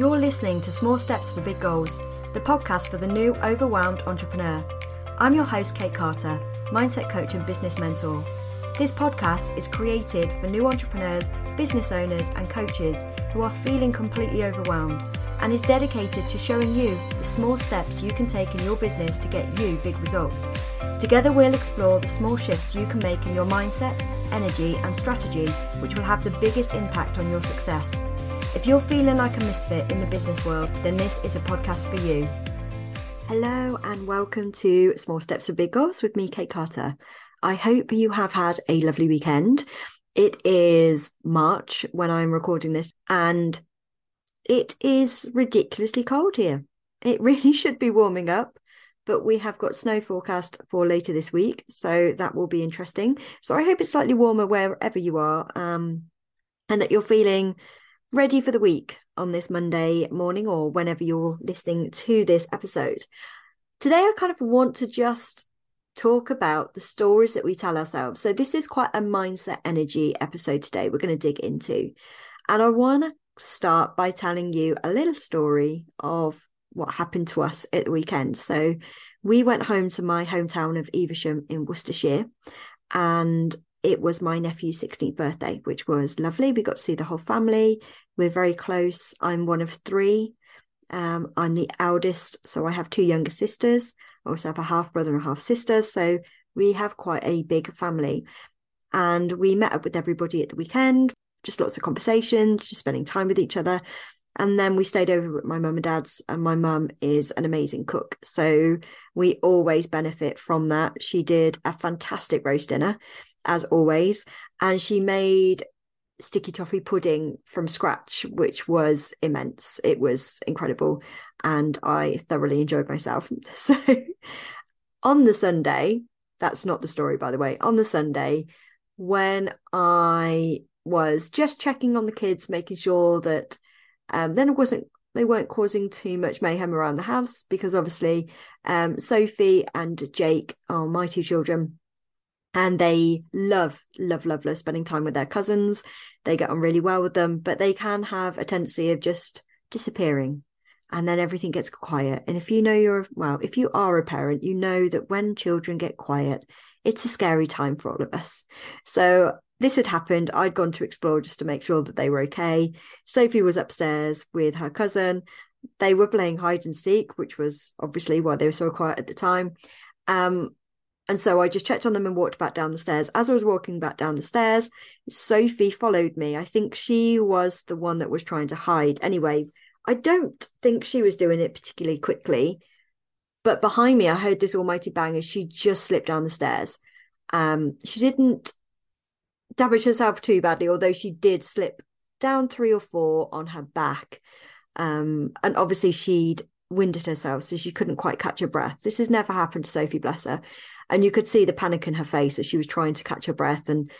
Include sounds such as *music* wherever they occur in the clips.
You're listening to Small Steps for Big Goals, the podcast for the new overwhelmed entrepreneur. I'm your host, Kate Carter, mindset coach and business mentor. This podcast is created for new entrepreneurs, business owners, and coaches who are feeling completely overwhelmed and is dedicated to showing you the small steps you can take in your business to get you big results. Together, we'll explore the small shifts you can make in your mindset, energy, and strategy, which will have the biggest impact on your success. If you're feeling like a misfit in the business world, then this is a podcast for you. Hello, and welcome to Small Steps for Big Goals with me, Kate Carter. I hope you have had a lovely weekend. It is March when I'm recording this, and it is ridiculously cold here. It *laughs* really should be warming up, but we have got snow forecast for later this week, so that will be interesting. So I hope it's slightly warmer wherever you are, um, and that you're feeling ready for the week on this Monday morning or whenever you're listening to this episode. Today, I kind of want to just talk about the stories that we tell ourselves. So, this is quite a mindset energy episode today, we're going to dig into. And I want to start by telling you a little story of what happened to us at the weekend. So we went home to my hometown of Evesham in Worcestershire, and it was my nephew's 16th birthday, which was lovely. We got to see the whole family. We're very close. I'm one of three. Um, I'm the eldest, so I have two younger sisters. I also have a half brother and half sister. So we have quite a big family. And we met up with everybody at the weekend just lots of conversations, just spending time with each other. And then we stayed over at my mum and dad's, and my mum is an amazing cook. So we always benefit from that. She did a fantastic roast dinner, as always, and she made sticky toffee pudding from scratch, which was immense. It was incredible. And I thoroughly enjoyed myself. *laughs* So on the Sunday, that's not the story, by the way, on the Sunday, when I was just checking on the kids, making sure that um, then it wasn't they weren't causing too much mayhem around the house because obviously um, Sophie and Jake are my two children and they love love love love spending time with their cousins they get on really well with them but they can have a tendency of just disappearing and then everything gets quiet and if you know you're well if you are a parent you know that when children get quiet it's a scary time for all of us so this had happened. I'd gone to explore just to make sure that they were okay. Sophie was upstairs with her cousin. They were playing hide and seek, which was obviously why they were so quiet at the time. Um, and so I just checked on them and walked back down the stairs. As I was walking back down the stairs, Sophie followed me. I think she was the one that was trying to hide. Anyway, I don't think she was doing it particularly quickly. But behind me, I heard this almighty bang as she just slipped down the stairs. Um, she didn't damage herself too badly, although she did slip down three or four on her back. Um, and obviously she'd winded herself, so she couldn't quite catch her breath. This has never happened to Sophie, bless her. And you could see the panic in her face as she was trying to catch her breath and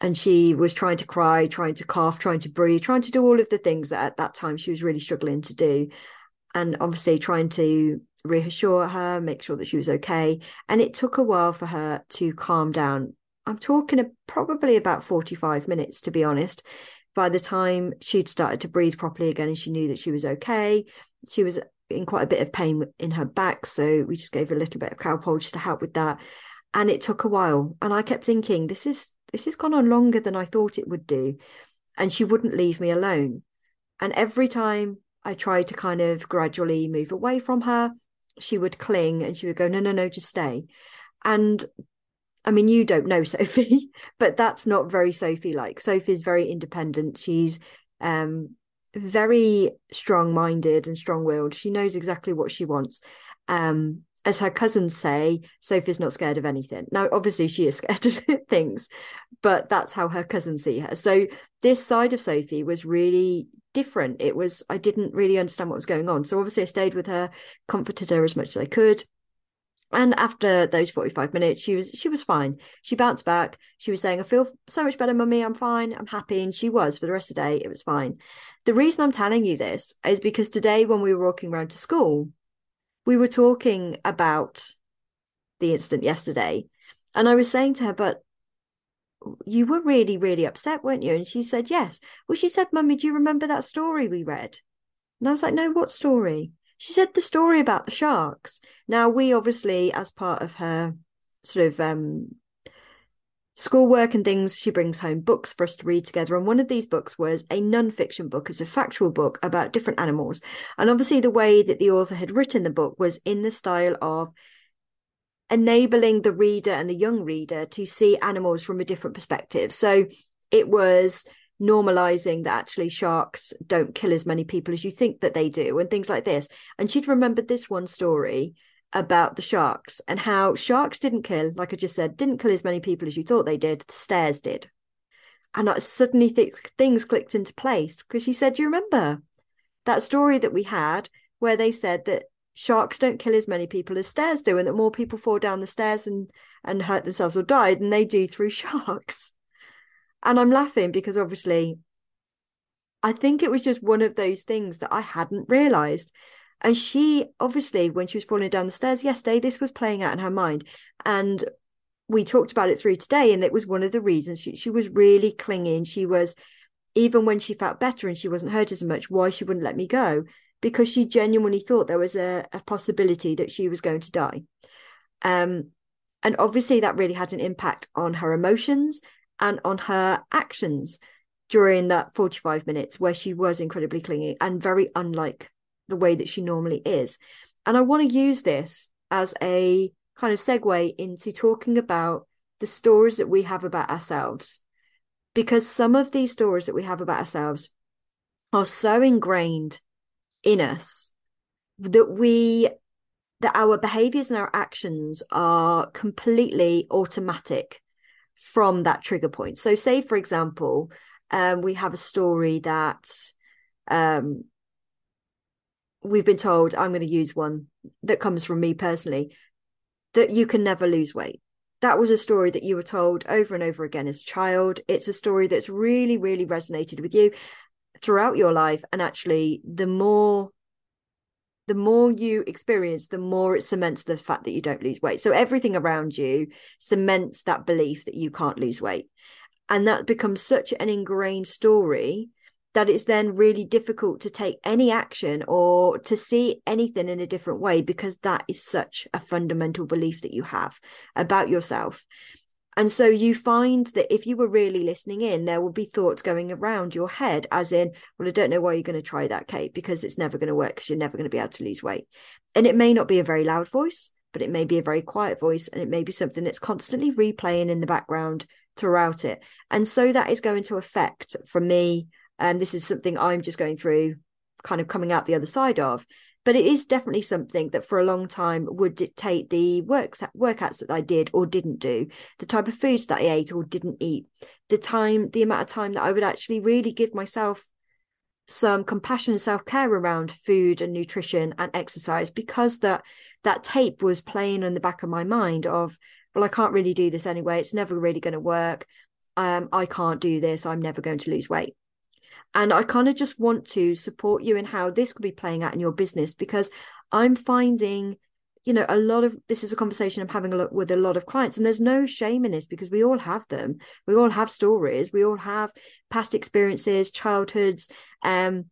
and she was trying to cry, trying to cough, trying to breathe, trying to do all of the things that at that time she was really struggling to do. And obviously trying to reassure her, make sure that she was okay. And it took a while for her to calm down. I'm talking probably about 45 minutes, to be honest. By the time she'd started to breathe properly again and she knew that she was okay, she was in quite a bit of pain in her back. So we just gave her a little bit of Calpol just to help with that. And it took a while. And I kept thinking, this is this has gone on longer than I thought it would do. And she wouldn't leave me alone. And every time I tried to kind of gradually move away from her, she would cling and she would go, No, no, no, just stay. And I mean, you don't know *laughs* Sophie, but that's not very Sophie like. Sophie's very independent. She's um, very strong minded and strong willed. She knows exactly what she wants. Um, as her cousins say, Sophie's not scared of anything. Now, obviously, she is *laughs* scared of things, but that's how her cousins see her. So, this side of Sophie was really different. It was, I didn't really understand what was going on. So, obviously, I stayed with her, comforted her as much as I could and after those 45 minutes she was she was fine. She bounced back. She was saying i feel so much better mummy. I'm fine. I'm happy. And she was for the rest of the day. It was fine. The reason i'm telling you this is because today when we were walking around to school we were talking about the incident yesterday. And i was saying to her but you were really really upset weren't you? And she said yes. Well she said mummy do you remember that story we read? And I was like, no, what story? She said the story about the sharks. Now, we obviously, as part of her sort of um, schoolwork and things, she brings home books for us to read together. And one of these books was a non-fiction book. It's a factual book about different animals. And obviously, the way that the author had written the book was in the style of enabling the reader and the young reader to see animals from a different perspective. So it was normalizing that actually sharks don't kill as many people as you think that they do and things like this. And she'd remembered this one story about the sharks and how sharks didn't kill, like I just said, didn't kill as many people as you thought they did. The stairs did. And I suddenly th- things clicked into place because she said, Do you remember that story that we had where they said that sharks don't kill as many people as stairs do and that more people fall down the stairs and, and hurt themselves or die than they do through *laughs* sharks? And I'm laughing because obviously I think it was just one of those things that I hadn't realized. And she obviously, when she was falling down the stairs yesterday, this was playing out in her mind. And we talked about it through today. And it was one of the reasons she, she was really clinging. She was, even when she felt better and she wasn't hurt as much, why she wouldn't let me go? Because she genuinely thought there was a, a possibility that she was going to die. Um, and obviously, that really had an impact on her emotions and on her actions during that 45 minutes where she was incredibly clingy and very unlike the way that she normally is. And I want to use this as a kind of segue into talking about the stories that we have about ourselves. Because some of these stories that we have about ourselves are so ingrained in us that we that our behaviors and our actions are completely automatic from that trigger point. So, say for example, um, we have a story that um, we've been told. I'm going to use one that comes from me personally that you can never lose weight. That was a story that you were told over and over again as a child. It's a story that's really, really resonated with you throughout your life. And actually, the more the more you experience, the more it cements the fact that you don't lose weight. So everything around you cements that belief that you can't lose weight. And that becomes such an ingrained story that it's then really difficult to take any action or to see anything in a different way because that is such a fundamental belief that you have about yourself. And so you find that if you were really listening in, there will be thoughts going around your head, as in, well, I don't know why you're going to try that, Kate, because it's never going to work because you're never going to be able to lose weight. And it may not be a very loud voice, but it may be a very quiet voice and it may be something that's constantly replaying in the background throughout it. And so that is going to affect for me. And this is something I'm just going through, kind of coming out the other side of but it is definitely something that for a long time would dictate the works workouts that I did or didn't do, the type of foods that I ate or didn't eat, the time, the amount of time that I would actually really give myself some compassion and self-care around food and nutrition and exercise because that that tape was playing in the back of my mind of well I can't really do this anyway. It's never really going to work. Um I can't do this. I'm never going to lose weight and I kind of just want to support you in how this could be playing out in your business because I'm finding, you know, a lot of this is a conversation I'm having a lot with a lot of clients, and there's no shame in this because we all have them. We all have stories. We all have past experiences, childhoods, um,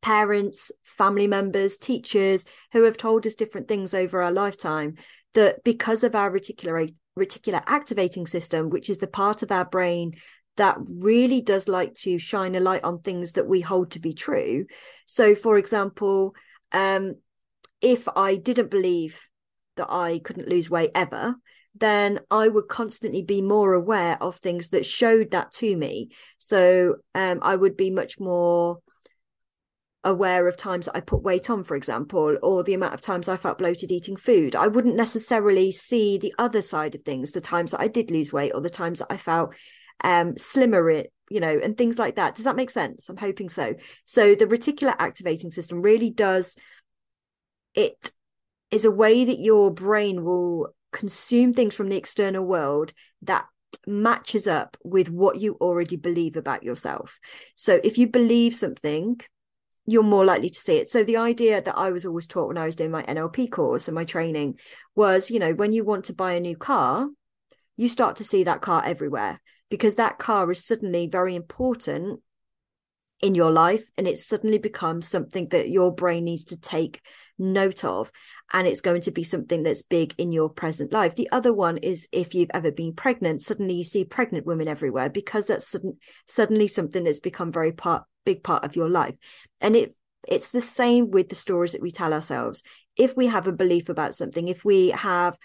parents, family members, teachers who have told us different things over our lifetime that because of our reticular reticular activating system, which is the part of our brain that really does like to shine a light on things that we hold to be true. So, for example, um, if I didn't believe that I couldn't lose weight ever, then I would constantly be more aware of things that showed that to me. So um, I would be much more aware of times that I put weight on, for example, or the amount of times I felt bloated eating food. I wouldn't necessarily see the other side of things, the times that I did lose weight or the times that I felt um, slimmer it, you know, and things like that. Does that make sense? I'm hoping so. So the reticular activating system really does it is a way that your brain will consume things from the external world that matches up with what you already believe about yourself. So if you believe something, you're more likely to see it. So the idea that I was always taught when I was doing my NLP course and my training was, you know, when you want to buy a new car, you start to see that car everywhere because that car is suddenly very important in your life and it's suddenly become something that your brain needs to take note of and it's going to be something that's big in your present life. The other one is if you've ever been pregnant suddenly you see pregnant women everywhere because that's sudden, suddenly something that's become very part big part of your life. And it it's the same with the stories that we tell ourselves. If we have a belief about something if we have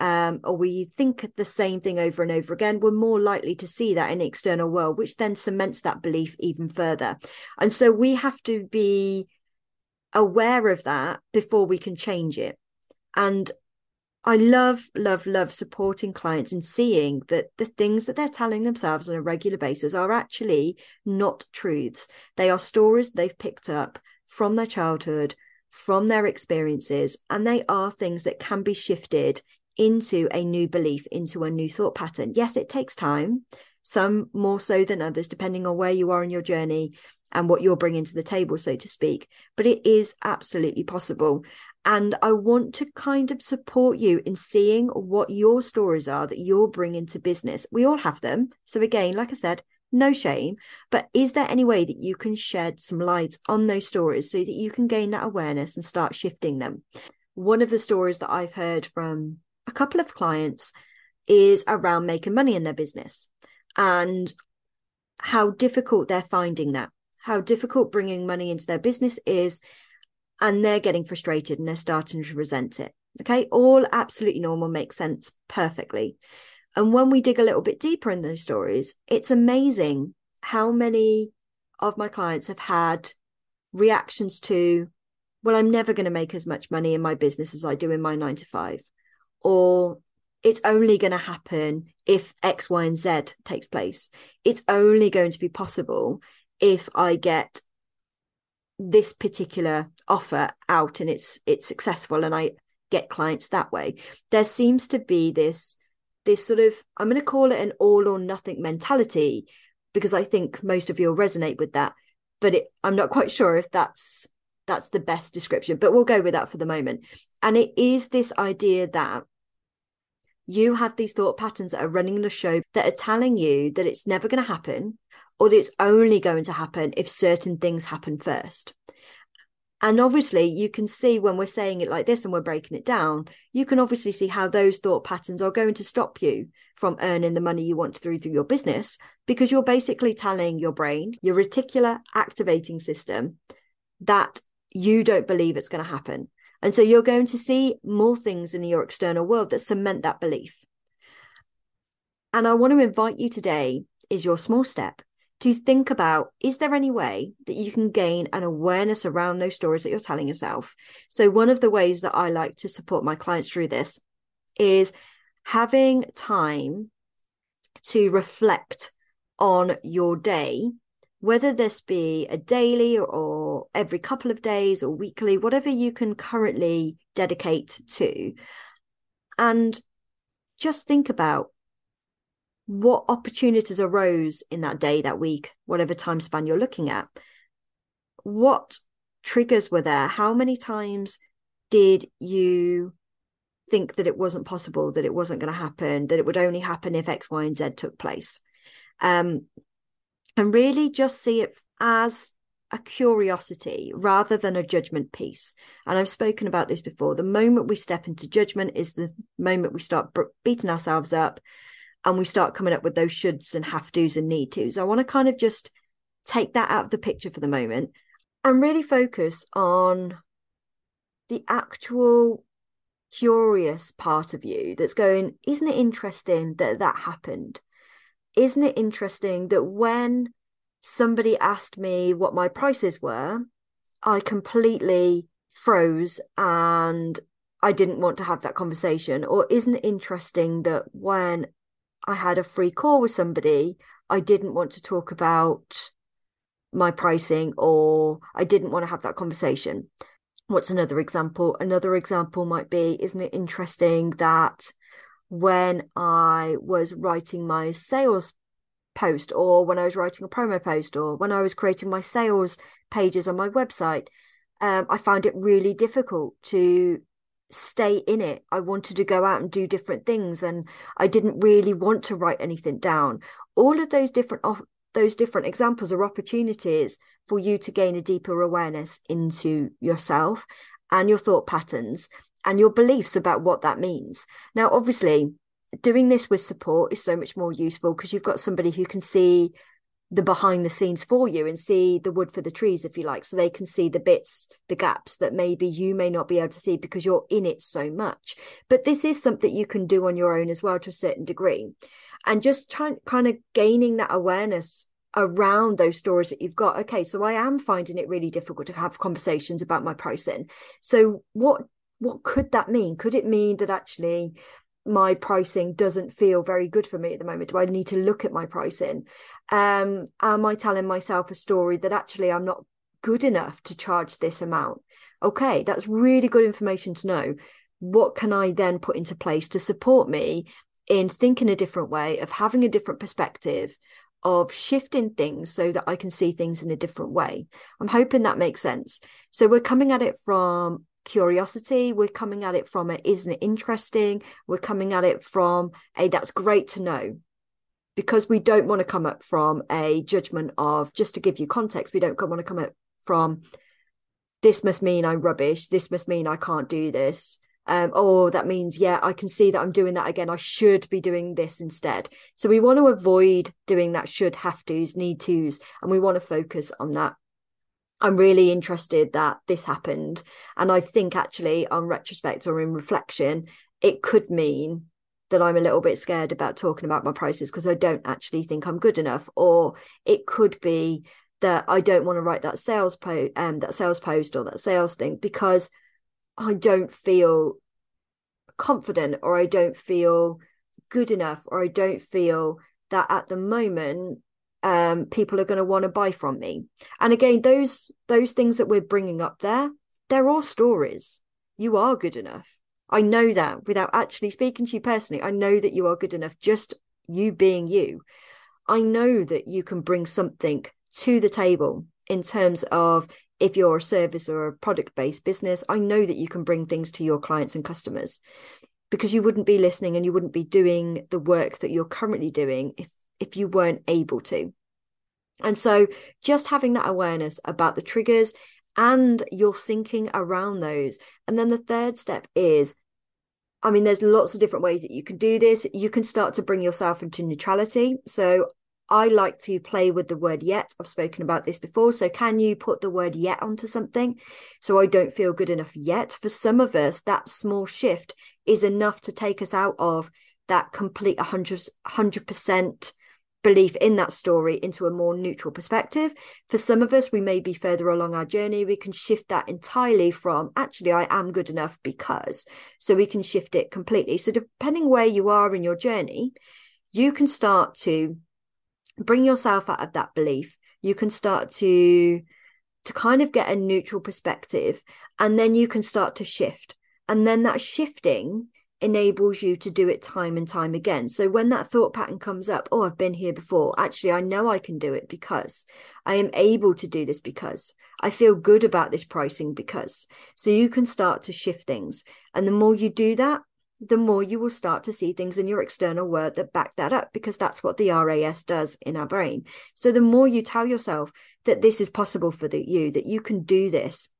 um, or we think the same thing over and over again, we're more likely to see that in the external world, which then cements that belief even further. And so we have to be aware of that before we can change it. And I love, love, love supporting clients and seeing that the things that they're telling themselves on a regular basis are actually not truths. They are stories they've picked up from their childhood, from their experiences, and they are things that can be shifted into a new belief, into a new thought pattern. Yes, it takes time, some more so than others, depending on where you are in your journey and what you're bringing to the table, so to speak. But it is absolutely possible. And I want to kind of support you in seeing what your stories are that you're bringing to business. We all have them. So, again, like I said, no shame. But is there any way that you can shed some light on those stories so that you can gain that awareness and start shifting them? One of the stories that I've heard from a couple of clients is around making money in their business and how difficult they're finding that, how difficult bringing money into their business is. And they're getting frustrated and they're starting to resent it. Okay. All absolutely normal, makes sense perfectly. And when we dig a little bit deeper in those stories, it's amazing how many of my clients have had reactions to, well, I'm never going to make as much money in my business as I do in my nine to five or it's only going to happen if X, Y, and Z takes place. It's only going to be possible if I get this particular offer out and it's it's successful and I get clients that way. There seems to be this this sort of I'm going to call it an all or nothing mentality because I think most of you will resonate with that. But it, I'm not quite sure if that's that's the best description, but we'll go with that for the moment. And it is this idea that you have these thought patterns that are running the show that are telling you that it's never going to happen or that it's only going to happen if certain things happen first. And obviously, you can see when we're saying it like this and we're breaking it down, you can obviously see how those thought patterns are going to stop you from earning the money you want through through your business because you're basically telling your brain, your reticular activating system, that you don't believe it's going to happen. And so you're going to see more things in your external world that cement that belief. And I want to invite you today is your small step to think about is there any way that you can gain an awareness around those stories that you're telling yourself? So, one of the ways that I like to support my clients through this is having time to reflect on your day whether this be a daily or every couple of days or weekly, whatever you can currently dedicate to. And just think about what opportunities arose in that day, that week, whatever time span you're looking at. What triggers were there? How many times did you think that it wasn't possible, that it wasn't going to happen, that it would only happen if X, Y, and Z took place? Um, and really just see it as a curiosity rather than a judgment piece. And I've spoken about this before. The moment we step into judgment is the moment we start beating ourselves up and we start coming up with those shoulds and have tos and need tos. I want to kind of just take that out of the picture for the moment and really focus on the actual curious part of you that's going, isn't it interesting that that happened? isn't it interesting that when somebody asked me what my prices were, I completely froze and I didn't want to have that conversation? Or isn't it interesting that when I had a free call with somebody, I didn't want to talk about my pricing or I didn't want to have that conversation? What's another example? Another example might be, isn't it interesting that when I was writing my sales post or when I was writing a promo post or when I was creating my sales pages on my website. Um, I found it really difficult to stay in it. I wanted to go out and do different things and I didn't really want to write anything down. All of those different those different examples are opportunities for you to gain a deeper awareness into yourself and your thought patterns and your beliefs about what that means. Now, obviously, doing this with support is so much more useful because you've got somebody who can see the behind the scenes for you and see the wood for the trees if you like so they can see the bits the gaps that maybe you may not be able to see because you're in it so much. But this is something you can do on your own as well to a certain degree. And just trying kind of gaining that awareness around those stories that you've got. Okay so i am finding it really difficult to have conversations about my pricing. So what what could that mean? Could it mean that actually my pricing doesn't feel very good for me at the moment do i need to look at my pricing um am i telling myself a story that actually i'm not good enough to charge this amount okay that's really good information to know what can i then put into place to support me in thinking a different way, of having a different perspective, of shifting things so that I can see things in a different way. I'm hoping that makes sense. So we're coming at it from curiosity, we're coming at it from a isn't it interesting? We're coming at it from a that's great to know. Because we don't want to come up from a judgment of just to give you context, we don't want to come up from this must mean I'm rubbish, this must mean I can't do this um, oh, that means, yeah, I can see that I'm doing that again. I should be doing this instead. So we want to avoid doing that should, have tos, need tos, and we want to focus on that. I'm really interested that this happened. And I think actually, on retrospect or in reflection, it could mean that I'm a little bit scared about talking about my prices because I don't actually think I'm good enough. Or it could be that I don't want to write that sales post, um, that sales post or that sales thing because I don't feel confident or I don't feel good enough or I don't feel that at the moment um, people are going to want to buy from me. And again, those those things that we're bringing up there, they're all stories. You are good enough. I know that without actually speaking to you personally. I know that you are good enough. Just you being you. I know that you can bring something to the table in terms of if you're a service or a product based business, I know that you can bring things to your clients and customers because you wouldn't be listening and you wouldn't be doing the work that you're currently doing if if you weren't able to. And so just having that awareness about the triggers and your thinking around those. And then the third step is I mean, there's lots of different ways that you can do this. You can start to bring yourself into neutrality. So I like to play with the word yet. I've spoken about this before. So, can you put the word yet onto something so I don't feel good enough yet? For some of us, that small shift is enough to take us out of that complete 100, 100% belief in that story into a more neutral perspective. For some of us, we may be further along our journey. We can shift that entirely from actually, I am good enough because. So, we can shift it completely. So, depending where you are in your journey, you can start to bring yourself out of that belief you can start to to kind of get a neutral perspective and then you can start to shift and then that shifting enables you to do it time and time again. So when that thought pattern comes up oh i've been here before actually i know i can do it because i am able to do this because i feel good about this pricing because. So you can start to shift things. And the more you do that the more you will start to see things in your external world that back that up because that's what the RAS does in our brain. So the more you tell yourself that this is possible for the, you, that you can do this,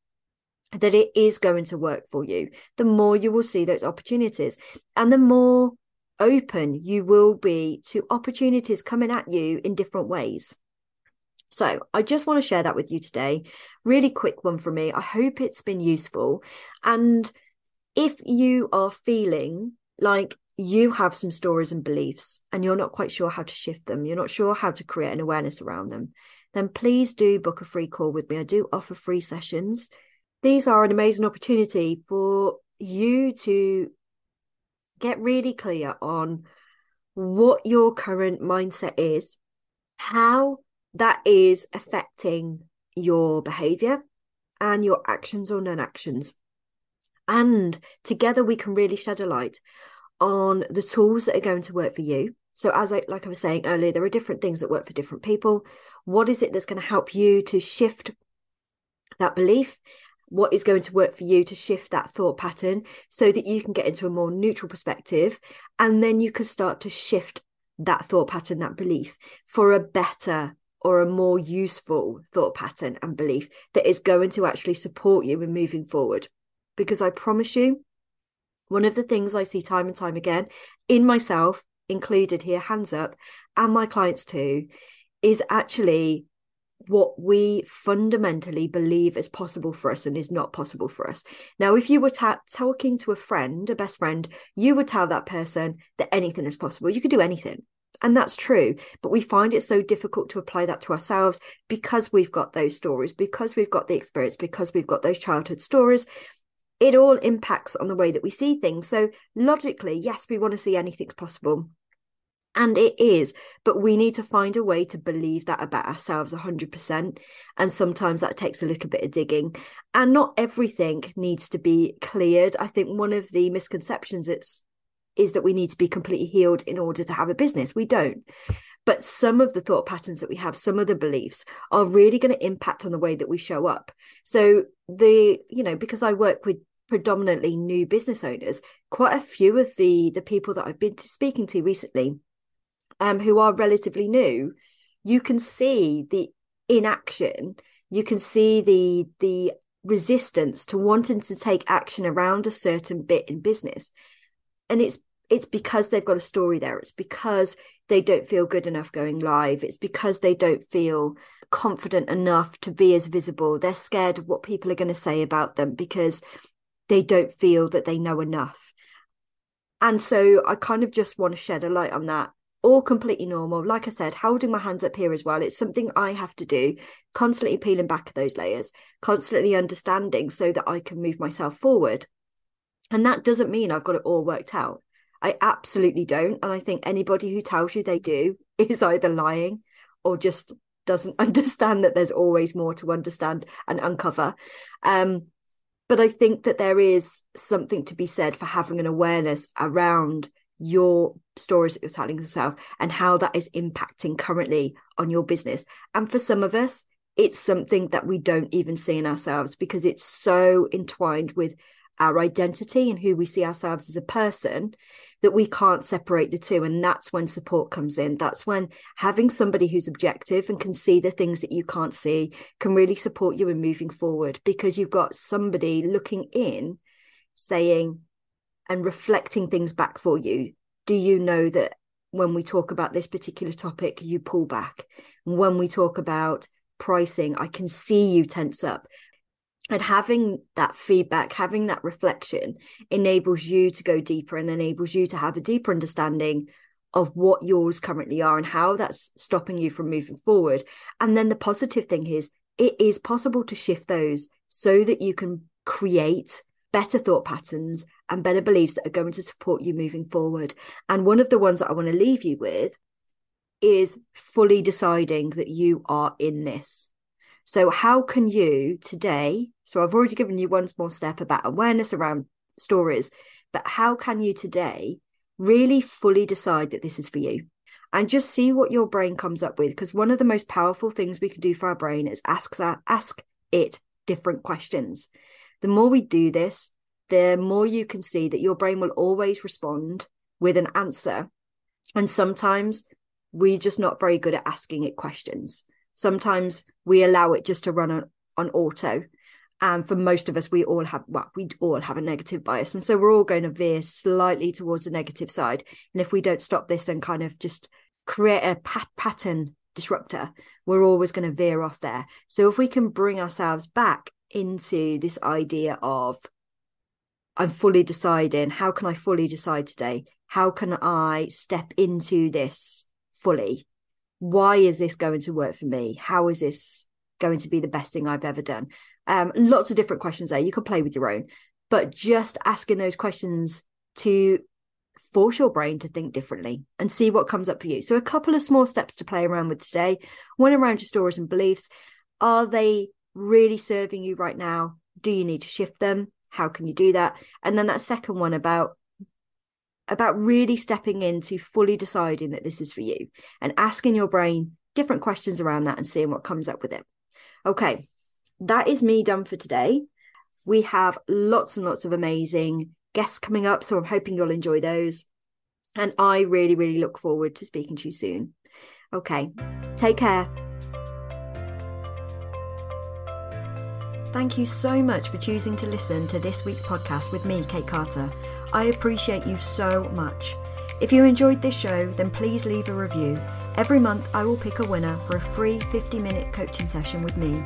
that it is going to work for you, the more you will see those opportunities and the more open you will be to opportunities coming at you in different ways. So, I just want to share that with you today. Really quick one for me. I hope it's been useful. And if you are feeling like you have some stories and beliefs and you're not quite sure how to shift them, you're not sure how to create an awareness around them, then please do book a free call with me. I do offer free sessions. These are an amazing opportunity for you to get really clear on what your current mindset is, how that is affecting your behavior and your actions or non actions. And together we can really shed a light on the tools that are going to work for you. So, as I like I was saying earlier, there are different things that work for different people. What is it that's going to help you to shift that belief? What is going to work for you to shift that thought pattern so that you can get into a more neutral perspective? And then you can start to shift that thought pattern, that belief for a better or a more useful thought pattern and belief that is going to actually support you in moving forward. Because I promise you, one of the things I see time and time again in myself, included here, hands up, and my clients too, is actually what we fundamentally believe is possible for us and is not possible for us. Now, if you were ta- talking to a friend, a best friend, you would tell that person that anything is possible. You could do anything. And that's true. But we find it so difficult to apply that to ourselves because we've got those stories, because we've got the experience, because we've got those childhood stories. It all impacts on the way that we see things. So, logically, yes, we want to see anything's possible. And it is, but we need to find a way to believe that about ourselves 100%. And sometimes that takes a little bit of digging. And not everything needs to be cleared. I think one of the misconceptions it's is that we need to be completely healed in order to have a business. We don't. But some of the thought patterns that we have, some of the beliefs are really going to impact on the way that we show up. So the, you know, because I work with predominantly new business owners, quite a few of the the people that I've been speaking to recently um, who are relatively new, you can see the inaction, you can see the the resistance to wanting to take action around a certain bit in business, and it's it's because they've got a story there. It's because they don't feel good enough going live. It's because they don't feel confident enough to be as visible. They're scared of what people are going to say about them because they don't feel that they know enough. And so I kind of just want to shed a light on that all completely normal. Like I said, holding my hands up here as well. It's something I have to do, constantly peeling back those layers, constantly understanding so that I can move myself forward. And that doesn't mean I've got it all worked out. I absolutely don't. And I think anybody who tells you they do *laughs* is either lying or just doesn't *laughs* understand that there's always more to understand and uncover. Um, but I think that there is something to be said for having an awareness around your stories that you're telling yourself and how that is impacting currently on your business. And for some of us, it's something that we don't even see in ourselves because it's so entwined with our identity and who we see ourselves as a person that we can't separate the two. And that's when support comes in. That's when having somebody who's objective and can see the things that you can't see can really support you in moving forward because you've got somebody looking in saying, and reflecting things back for you do you know that when we talk about this particular topic you pull back? When we talk about pricing i can see you tense up. And having that feedback having that reflection enables you to go deeper and enables you to have a deeper understanding of what yours currently are and how that's stopping you from moving forward. And then the positive thing is it is possible to shift those so that you can create better thought patterns and better beliefs that are going to support you moving forward. And one of the ones that I want to leave you with is fully deciding that you are in this. So, how can you today? So, I've already given you one small step about awareness around stories, but how can you today really fully decide that this is for you? And just see what your brain comes up with. Because one of the most powerful things we can do for our brain is ask, ask it different questions. The more we do this, the more you can see that your brain will always respond with an answer. And sometimes we're just not very good at asking it questions. Sometimes we allow it just to run on, on auto. And for most of us, we all have, well, we all have a negative bias. And so we're all going to veer slightly towards the negative side. And if we don't stop this and kind of just create a pat- pattern disruptor, we're always going to veer off there. So if we can bring ourselves back into this idea of I'm fully deciding, how can I fully decide today? How can I step into this fully? Why is this going to work for me? How is this going to be the best thing I've ever done? Um, lots of different questions there. You can play with your own, but just asking those questions to force your brain to think differently and see what comes up for you. So, a couple of small steps to play around with today. One around your stories and beliefs. Are they really serving you right now? Do you need to shift them? How can you do that? And then that second one about about really stepping into fully deciding that this is for you and asking your brain different questions around that and seeing what comes up with it. Okay, that is me done for today. We have lots and lots of amazing guests coming up, so I'm hoping you'll enjoy those. And I really, really look forward to speaking to you soon. Okay, take care. Thank you so much for choosing to listen to this week's podcast with me, Kate Carter. I appreciate you so much. If you enjoyed this show, then please leave a review. Every month, I will pick a winner for a free 50 minute coaching session with me.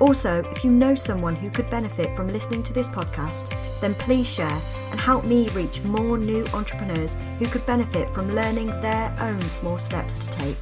Also, if you know someone who could benefit from listening to this podcast, then please share and help me reach more new entrepreneurs who could benefit from learning their own small steps to take.